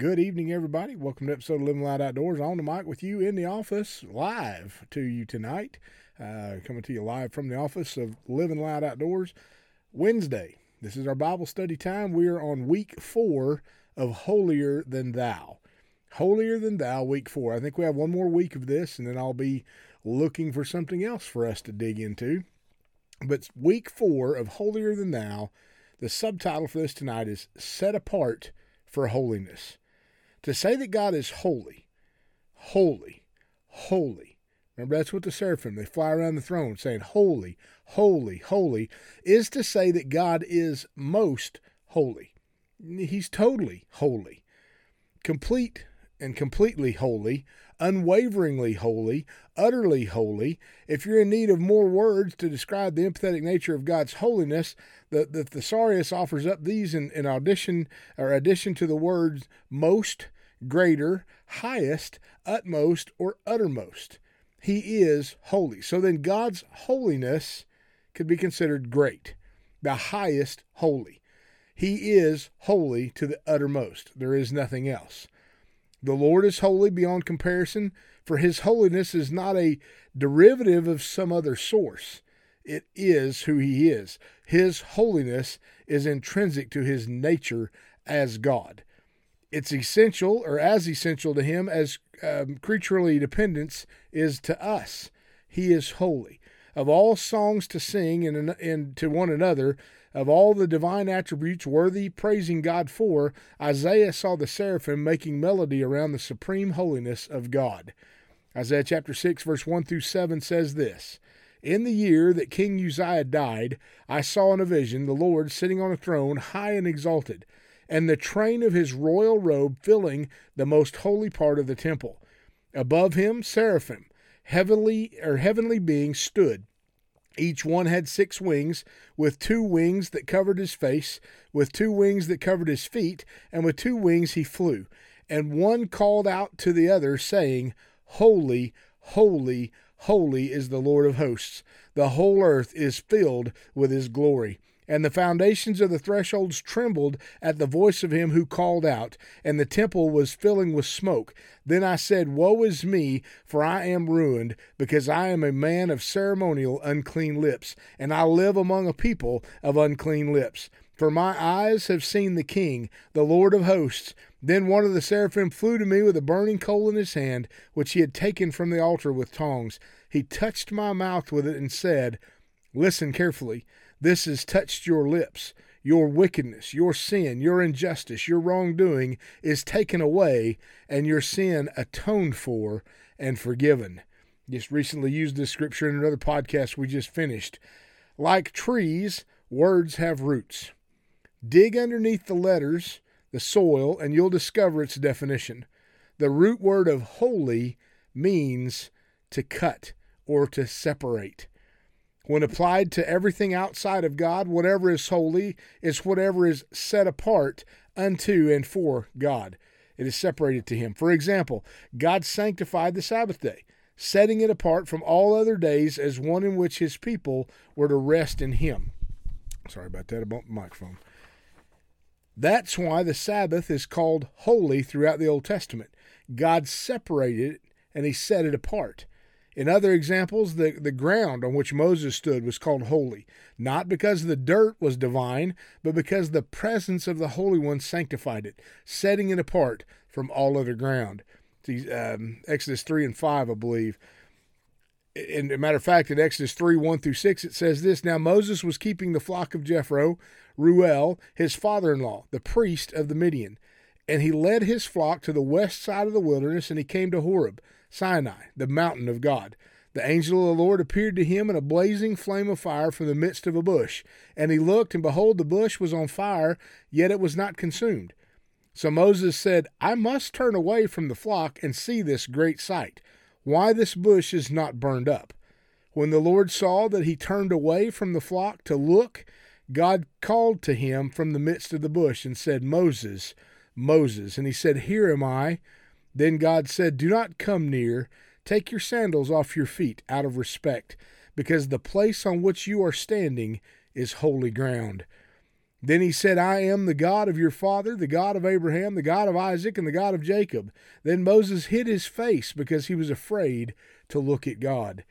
Good evening, everybody. Welcome to episode of Living Loud Outdoors. On the mic with you in the office, live to you tonight. Uh, coming to you live from the office of Living Loud Outdoors. Wednesday. This is our Bible study time. We are on week four of Holier Than Thou. Holier Than Thou, week four. I think we have one more week of this, and then I'll be looking for something else for us to dig into. But week four of Holier Than Thou, the subtitle for this tonight is Set Apart for Holiness. To say that God is holy, holy, holy. Remember, that's what the seraphim, they fly around the throne saying, Holy, holy, holy, is to say that God is most holy. He's totally holy, complete and completely holy, unwaveringly holy, utterly holy. If you're in need of more words to describe the empathetic nature of God's holiness, the, the thesaurus offers up these in, in audition or addition to the words most, greater, highest, utmost, or uttermost. He is holy. So then God's holiness could be considered great, the highest holy. He is holy to the uttermost. There is nothing else. The Lord is holy beyond comparison, for his holiness is not a derivative of some other source. It is who he is. His holiness is intrinsic to his nature as God. It's essential, or as essential to him as um, creaturely dependence is to us. He is holy. Of all songs to sing and, and to one another, of all the divine attributes worthy praising God for, Isaiah saw the seraphim making melody around the supreme holiness of God. Isaiah chapter 6, verse 1 through 7 says this In the year that King Uzziah died, I saw in a vision the Lord sitting on a throne, high and exalted, and the train of his royal robe filling the most holy part of the temple. Above him, seraphim, heavenly or heavenly beings stood each one had six wings, with two wings that covered his face, with two wings that covered his feet, and with two wings he flew. And one called out to the other, saying, Holy, holy, holy is the Lord of hosts. The whole earth is filled with his glory and the foundations of the thresholds trembled at the voice of him who called out, and the temple was filling with smoke. Then I said, Woe is me, for I am ruined, because I am a man of ceremonial unclean lips, and I live among a people of unclean lips. For my eyes have seen the King, the Lord of hosts. Then one of the seraphim flew to me with a burning coal in his hand, which he had taken from the altar with tongs. He touched my mouth with it and said, Listen carefully. This has touched your lips. Your wickedness, your sin, your injustice, your wrongdoing is taken away, and your sin atoned for and forgiven. Just recently used this scripture in another podcast we just finished. Like trees, words have roots. Dig underneath the letters, the soil, and you'll discover its definition. The root word of holy means to cut or to separate. When applied to everything outside of God, whatever is holy is whatever is set apart unto and for God. It is separated to Him. For example, God sanctified the Sabbath day, setting it apart from all other days as one in which His people were to rest in Him. Sorry about that. I bumped the microphone. That's why the Sabbath is called holy throughout the Old Testament. God separated it and He set it apart. In other examples, the, the ground on which Moses stood was called holy, not because the dirt was divine, but because the presence of the Holy One sanctified it, setting it apart from all other ground. See, um, Exodus 3 and 5, I believe. And a matter of fact, in Exodus 3 1 through 6, it says this Now Moses was keeping the flock of Jethro, Reuel, his father in law, the priest of the Midian. And he led his flock to the west side of the wilderness, and he came to Horeb Sinai, the mountain of God. The angel of the Lord appeared to him in a blazing flame of fire from the midst of a bush. And he looked, and behold, the bush was on fire, yet it was not consumed. So Moses said, I must turn away from the flock and see this great sight, why this bush is not burned up. When the Lord saw that he turned away from the flock to look, God called to him from the midst of the bush and said, Moses, Moses. And he said, Here am I. Then God said, Do not come near. Take your sandals off your feet out of respect, because the place on which you are standing is holy ground. Then he said, I am the God of your father, the God of Abraham, the God of Isaac, and the God of Jacob. Then Moses hid his face because he was afraid to look at God.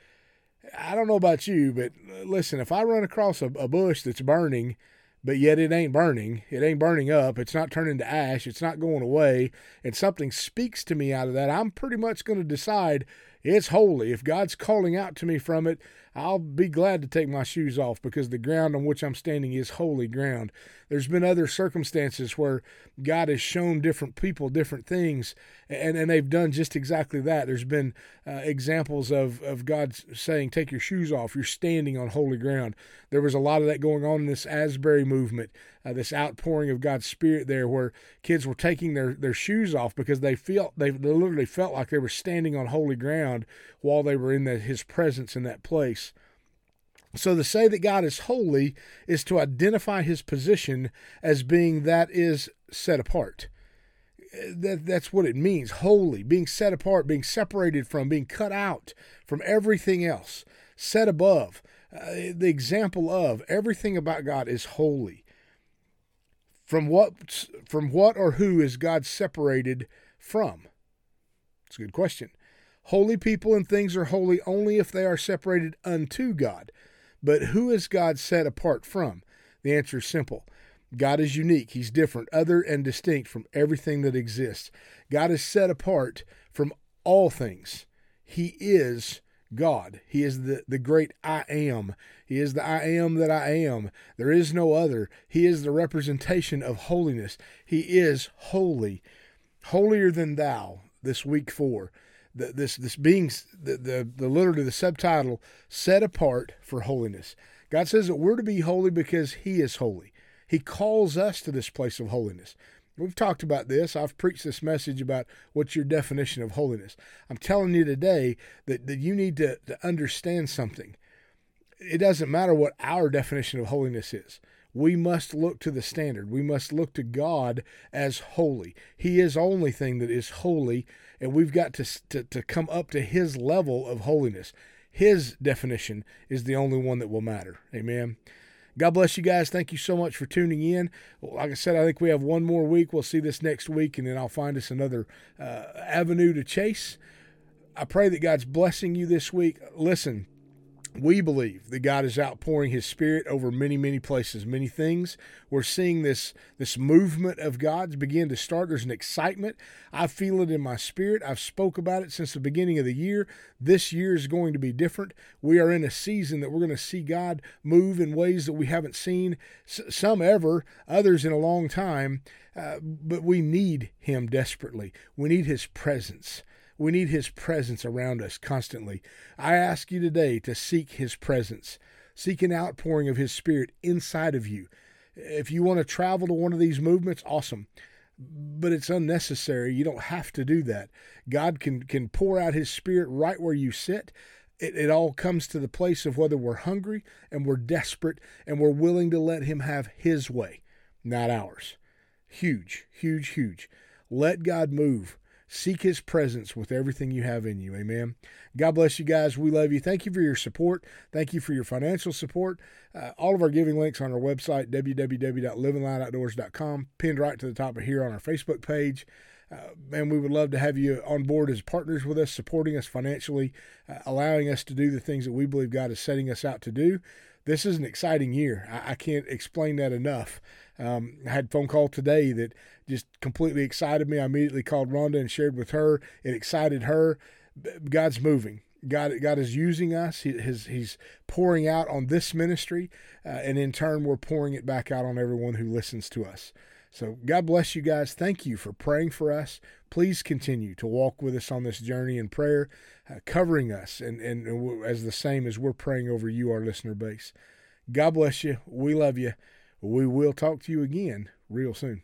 I don't know about you, but listen, if I run across a, a bush that's burning, but yet it ain't burning. It ain't burning up. It's not turning to ash. It's not going away. And something speaks to me out of that. I'm pretty much going to decide it's holy. If God's calling out to me from it, I'll be glad to take my shoes off because the ground on which I'm standing is holy ground. There's been other circumstances where God has shown different people different things, and, and they've done just exactly that. There's been uh, examples of, of God saying, Take your shoes off, you're standing on holy ground. There was a lot of that going on in this Asbury movement, uh, this outpouring of God's Spirit there, where kids were taking their, their shoes off because they felt they, they literally felt like they were standing on holy ground while they were in the, His presence in that place. So to say that God is holy is to identify his position as being that is set apart. That, that's what it means holy, being set apart, being separated from, being cut out from everything else, set above. Uh, the example of everything about God is holy. From what, from what or who is God separated from? It's a good question. Holy people and things are holy only if they are separated unto God. But who is God set apart from? The answer is simple. God is unique. He's different, other, and distinct from everything that exists. God is set apart from all things. He is God. He is the, the great I am. He is the I am that I am. There is no other. He is the representation of holiness. He is holy, holier than thou, this week four the, this this being the, the the literally the subtitle set apart for holiness. God says that we're to be holy because He is holy. He calls us to this place of holiness. We've talked about this. I've preached this message about what's your definition of holiness. I'm telling you today that, that you need to, to understand something. It doesn't matter what our definition of holiness is. We must look to the standard. We must look to God as holy. He is the only thing that is holy and we've got to, to, to come up to his level of holiness. His definition is the only one that will matter. Amen. God bless you guys. Thank you so much for tuning in. Like I said, I think we have one more week. We'll see this next week, and then I'll find us another uh, avenue to chase. I pray that God's blessing you this week. Listen, we believe that God is outpouring his spirit over many, many places, many things. We're seeing this, this movement of God's begin to start. There's an excitement. I feel it in my spirit. I've spoke about it since the beginning of the year. This year is going to be different. We are in a season that we're going to see God move in ways that we haven't seen, some ever, others in a long time. Uh, but we need him desperately. We need his presence. We need His presence around us constantly. I ask you today to seek His presence, seek an outpouring of His Spirit inside of you. If you want to travel to one of these movements, awesome. But it's unnecessary. You don't have to do that. God can, can pour out His Spirit right where you sit. It, it all comes to the place of whether we're hungry and we're desperate and we're willing to let Him have His way, not ours. Huge, huge, huge. Let God move. Seek his presence with everything you have in you. Amen. God bless you guys. We love you. Thank you for your support. Thank you for your financial support. Uh, all of our giving links on our website, www.livingloudoutdoors.com, pinned right to the top of here on our Facebook page. Uh, and we would love to have you on board as partners with us, supporting us financially, uh, allowing us to do the things that we believe God is setting us out to do. This is an exciting year. I, I can't explain that enough. Um, I had a phone call today that just completely excited me. I immediately called Rhonda and shared with her. It excited her. God's moving. God, God is using us. He, his, he's pouring out on this ministry, uh, and in turn, we're pouring it back out on everyone who listens to us. So, God bless you guys. Thank you for praying for us. Please continue to walk with us on this journey in prayer, uh, covering us, and, and as the same as we're praying over you, our listener base. God bless you. We love you. We will talk to you again real soon.